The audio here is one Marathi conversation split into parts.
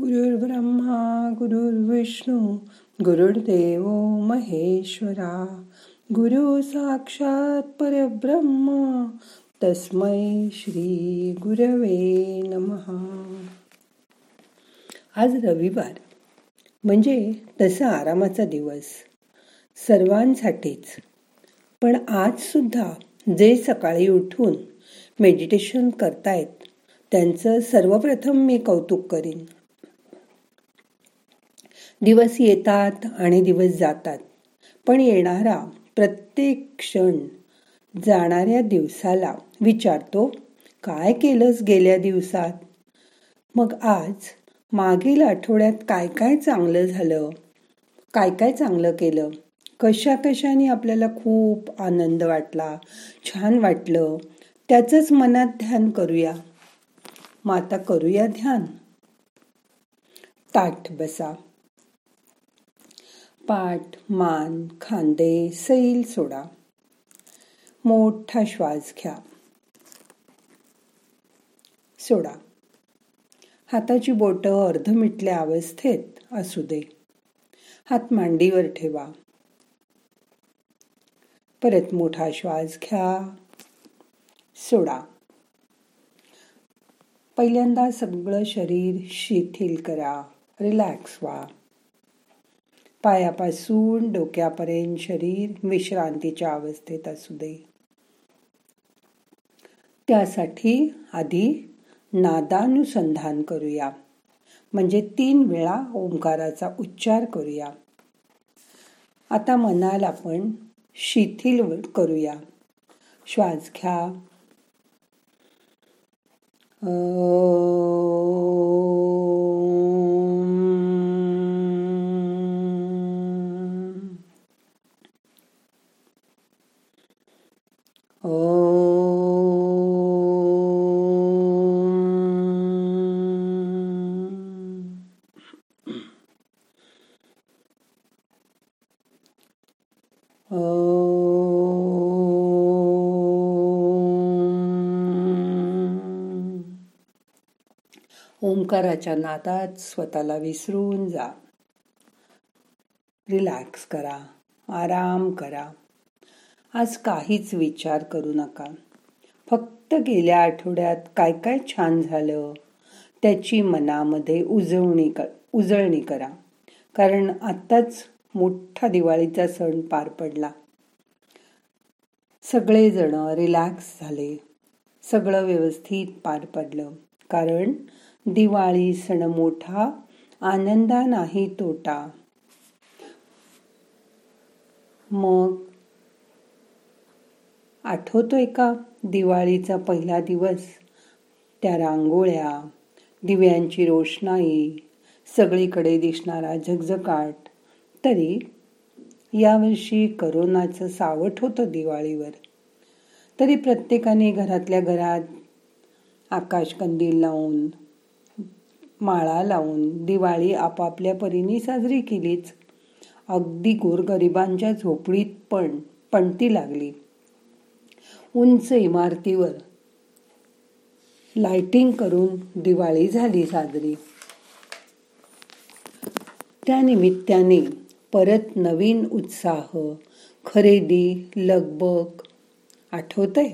गुरुर्ब्रह्मा गुरुर्विष्णू गुरुर्देव महेश्वरा। गुरु साक्षात परब्रह्म तस्मै श्री गुरवे नमहा आज रविवार म्हणजे तसा आरामाचा दिवस सर्वांसाठीच. पण आज सुद्धा जे सकाळी उठून मेडिटेशन करतायत त्यांचं सर्वप्रथम मी कौतुक करीन. दिवस येतात आणि दिवस जातात. पण येणारा प्रत्येक क्षण जाणाऱ्या दिवसाला विचारतो काय केलंस गेल्या दिवसात? मग आज मागील आठवड्यात काय काय चांगलं झालं? काय काय चांगलं केलं? कशा कशाने आपल्याला खूप आनंद वाटला छान वाटलं? त्याचंच मनात ध्यान करूया. मग आता करूया ध्यान. ताठ बसा. पाठ मान खांदे सैल सोडा. मोठा श्वास घ्या. सोडा. हाताची बोट अर्ध मिटल्या अवस्थेत असू दे. हात मांडीवर ठेवा. परत मोठा श्वास घ्या. सोडा. पहिल्यांदा सगळं शरीर शिथिल करा. रिलॅक्स व्हा. पायापासून डोक्यापर्यंत शरीर विश्रांतीच्या अवस्थेत असू दे. त्यासाठी आधी नादानुसंधान करूया. म्हणजे तीन वेळा ओंकाराचा उच्चार करूया. आता मनाला आपण शिथिल करूया. श्वास घ्या. ओंकाराच्या नादात स्वतःला विसरून जा. रिलॅक्स करा. आराम करा. आज काहीच विचार करू नका. फक्त गेल्या आठवड्यात काय काय छान झालं त्याची मनामध्ये उजवणी उजळणी करा. कारण आत्ताच मोठा दिवाळीचा सण पार पडला. सगळेजण रिलॅक्स झाले. सगळं व्यवस्थित पार पडलं. कारण दिवाळी सण मोठा आनंदा नाही तोटा. मग? आठवतोय का दिवाळीचा पहिला दिवस? त्या रांगोळ्या दिव्यांची रोषणाई सगळीकडे दिसणारा झगझगाट. तरी यावर्षी करोनाचं सावट होतं दिवाळीवर. तरी प्रत्येकाने घरातल्या घरात आकाशकंदील लावून माळा लावून दिवाळी आपापल्या परीने साजरी केलीच. अगदी गोरगरिबांच्या झोपडीत पण पणती लागली. उंच इमारतीवर लाइटिंग करून दिवाळी झाली साजरी. त्या निमित्ताने परत नवीन उत्साह खरेदी लगबग आठवतंय?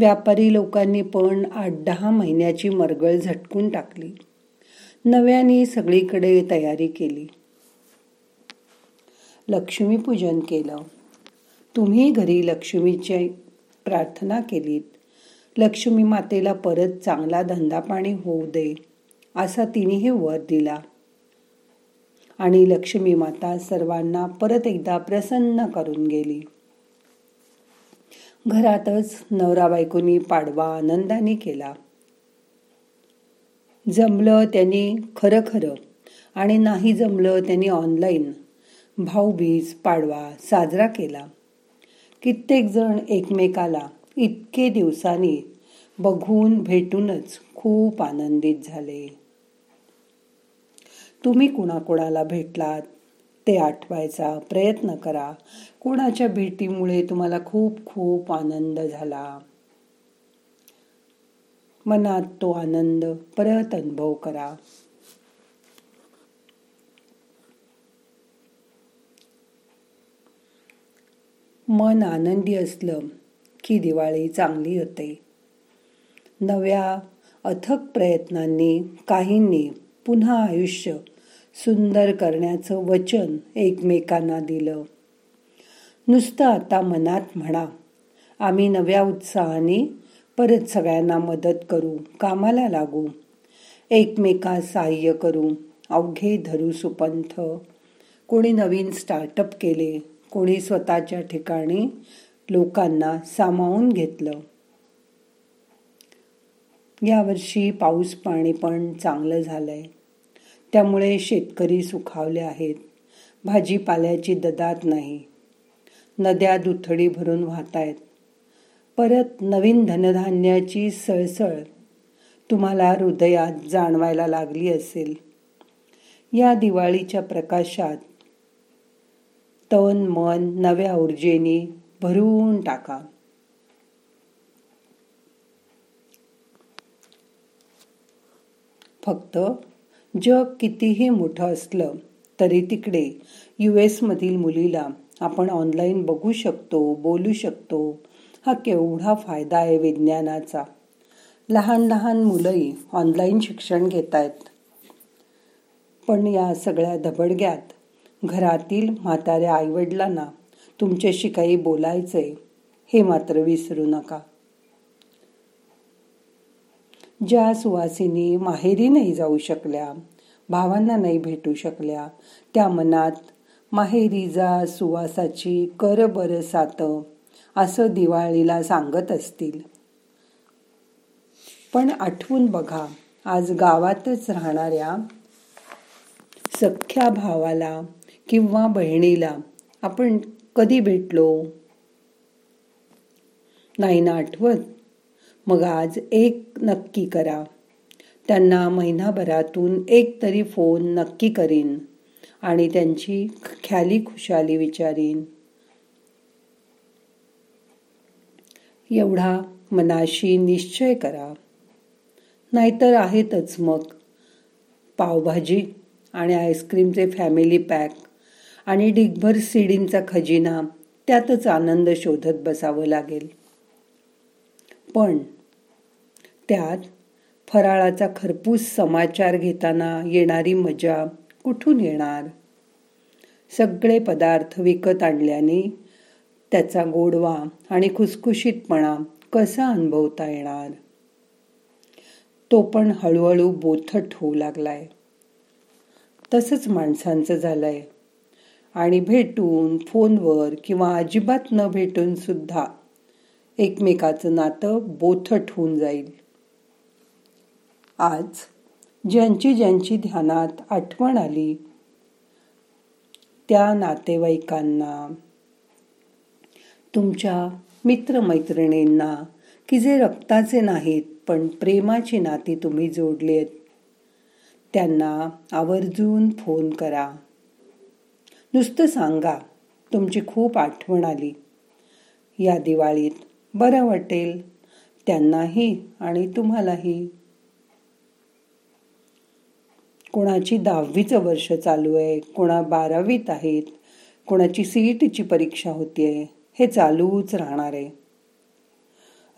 व्यापारी लोकांनी पण आठ दहा महिन्याची मरगळ झटकून टाकली. नव्याने सगळीकडे तयारी केली. लक्ष्मीपूजन केलं. तुम्ही घरी लक्ष्मीची प्रार्थना केलीत. लक्ष्मी मातेला परत चांगला धंदापाणी होऊ दे असा तिनेही वर दिला. आणि लक्ष्मी माता सर्वांना परत एकदा प्रसन्न करून गेली. घरातच नवरा बायकोनी पाडवा आनंदाने केला. जमलं त्यांनी खरं खरं आणि नाही जमलं त्यांनी ऑनलाईन भाऊबीज पाडवा साजरा केला. कित्येक जण एकमेकाला इतके दिवसांनी बघून भेटूनच खूप आनंदित झाले. तुम्ही कुणाकुणाला भेटलात? ते आठवायचा प्रयत्न करा. कोणाच्या भेटीमुळे तुम्हाला खूप खूप आनंद झाला? मनात तो आनंद परत अनुभव करा. मन आनंदी असलं की दिवाळी चांगली होते. नव्या अथक प्रयत्नांनी काहींनी पुन्हा आयुष्य सुंदर करण्याचं वचन एकमेकांना दिलं. नुसतं आता मनात म्हणा आम्ही नव्या उत्साहाने परत सगळ्यांना मदत करू कामाला लागू एकमेका सहाय्य करू अवघे धरू सुपंथ. कोणी नवीन स्टार्टअप केले कोणी स्वतःच्या ठिकाणी लोकांना सामावून घेतलं. यावर्षी पाऊस पाणी पण चांगलं झालंय. त्यामुळे शेतकरी सुखावले आहेत. भाजीपाल्याची ददात नाही. नद्या दुथडी भरून वाहत आहेत परत नवीन धनधान्याची सळसळ तुम्हाला हृदयात जाणवायला लागली असेल. या दिवाळीच्या प्रकाशात तन मन नव्या ऊर्जेने भरून टाका. फक्त जग कितीही मोठं असलं तरी तिकडे यू एसमधील मुलीला आपण ऑनलाईन बघू शकतो बोलू शकतो. हा केवढा फायदा आहे विज्ञानाचा. लहान लहान मुलंही ऑनलाईन शिक्षण घेत आहेत पण या सगळ्या धबडग्यात घरातील म्हाताऱ्या आईवडिलांना तुमच्याशी काही बोलायचंय हे मात्र विसरू नका. ज्या सुवासिनी माहेरी नाही जाऊ शकल्या भावांना नाही भेटू शकल्या त्या मनात माहेरी जा सुवासाची कर बर सात असं दिवाळीला सांगत असतील. पण आठवून बघा आज गावातच राहणाऱ्या सख्या भावाला किंवा बहिणीला आपण कधी भेटलो? नाही ना आठवत? मग आज एक नक्की करा. त्यांना महिनाभरातून एक तरी फोन नक्की करीन आणि त्यांची ख्याली खुशाली विचारीन. एवढा मनाशी निश्चय करा. नाहीतर आहेतच मग. पावभाजी आणि आईस्क्रीमचे फॅमिली पॅक आणि डिगभर सिडींचा खजिना त्यातच आनंद शोधत बसावं लागेल. पण त्यात फराळाचा खरपूस समाचार घेताना येणारी मजा कुठून येणार? सगळे पदार्थ विकत आणल्याने त्याचा गोडवा आणि खुसखुशीतपणा कसा अनुभवता येणार? तो पण हळूहळू बोथट होऊ लागलाय. तसंच माणसांचं झालंय. आणि भेटून फोनवर किंवा अजिबात न भेटून सुद्धा एकमेकाचं नातं बोथट होऊन जाईल. आज ज्यांची ज्यांची ध्यानात आठवण आली त्या नातेवाईकांना तुमच्या मित्रमैत्रिणींना की जे रक्ताचे नाहीत पण प्रेमाची नाती तुम्ही जोडलीत त्यांना आवर्जून फोन करा. नुसतं सांगा तुमची खूप आठवण आली. या दिवाळीत बरं वाटेल त्यांनाही आणि तुम्हालाही. कोणाची दहावीचं वर्ष चालू आहे कोणा बारावीत आहेत कोणाची सीईटीची परीक्षा होतीये हे चालूच राहणार आहे.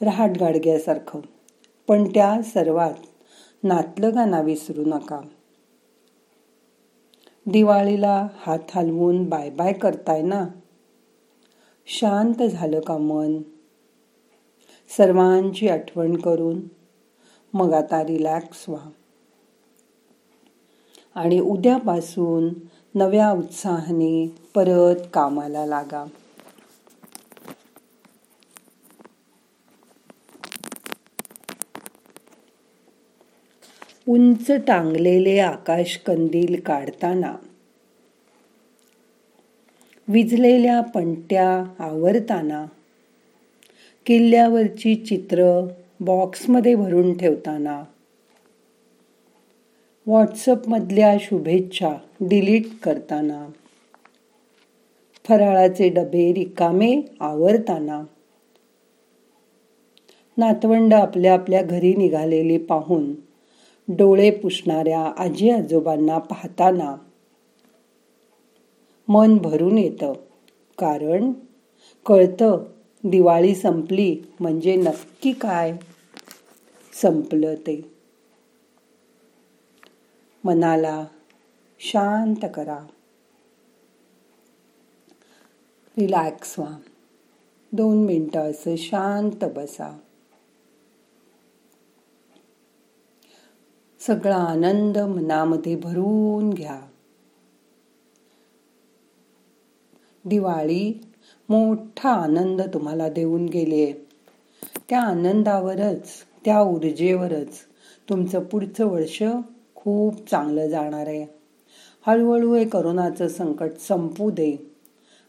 रहाट गाडग्यासारखं पण त्या सर्वात नातलगांना विसरू नका. दिवाळीला हात हलवून बाय बाय करताय ना? शांत झालं का मन? सर्वांची आठवण करून मग आता रिलॅक्स व्हा. आणि उद्यापासून नव्या उत्साहाने परत कामाला लागा. उंच टांगलेले आकाश कंदील काढताना विजलेल्या पणत्या आवरताना किल्ल्यावरची चित्र बॉक्समध्ये भरून ठेवताना. व्हॉट्सअपमधल्या शुभेच्छा डिलीट करताना. फराळाचे डबे रिकामे आवरताना. नातवंड आपल्या आपल्या घरी निघालेली पाहून डोळे पुसणाऱ्या आजी आजोबांना पाहताना. मन भरून येतं. कारण कळतं दिवाळी संपली म्हणजे नक्की काय संपलं ते? मनाला शांत करा. रिलॅक्स व्हा दोन मिनटं असं शांत बसा. सगळा आनंद मनामध्ये भरून घ्या. दिवाळी मोठा आनंद तुम्हाला देऊन गेली. त्या आनंदावरच त्या ऊर्जेवरच तुमचं पुढचं वर्ष खूप चांगलं जाणार आहे. हळूहळू हे करोनाचं संकट संपू दे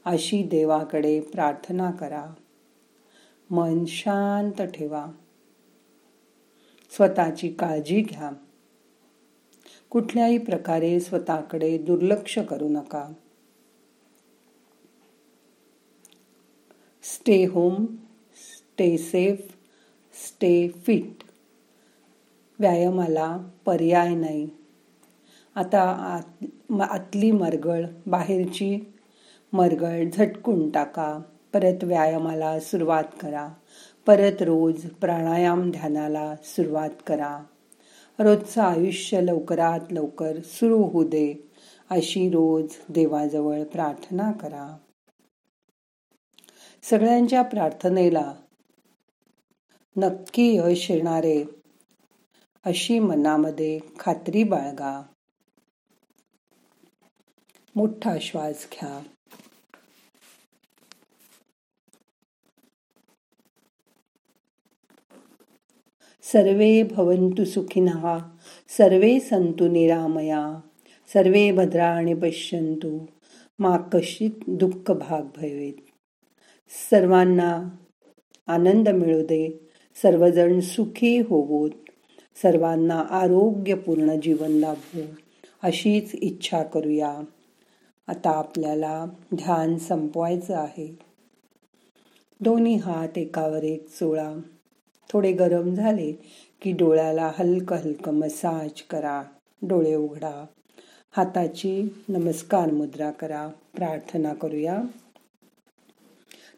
अशी देवाकडे प्रार्थना करा. मन शांत ठेवा. स्वतःची काळजी घ्या. कुठल्याही प्रकारे स्वतःकडे दुर्लक्ष करू नका. Stay home stay safe stay fit. व्यायामाला पर्याय नाही. आता आत आतली मरगळ बाहेरची मरगळ झटकून टाका. परत व्यायामाला सुरुवात करा. परत रोज प्राणायाम ध्यानाला सुरुवात करा. रोजचं आयुष्य लवकरात लवकर सुरू होऊ दे. अशी रोज देवाजवळ प्रार्थना करा. सगळ्यांच्या प्रार्थनेला. नक्की यश येणारे. अशी मनामध्ये खात्री बाळगा. मोठा श्वास घ्या. सर्वे भवन्तु सुखिनः सर्वे सन्तु निरामया सर्वे भद्राणि पश्यन्तु मा कश्चित् दुःख भाग भवेत सर्वांना आनंद मिळू दे. सर्वजण सुखी होवोत. सर्वांना आरोग्यपूर्ण जीवन लाभो अशीच इच्छा करूया. आता आपल्याला ध्यान संपवायचं आहे. दोन्ही हात एकावर एक चोळा. थोडे गरम झाले की डोळ्याला हलकं हलकं मसाज करा. डोळे उघडा. हाताची नमस्कार मुद्रा करा. प्रार्थना करूया.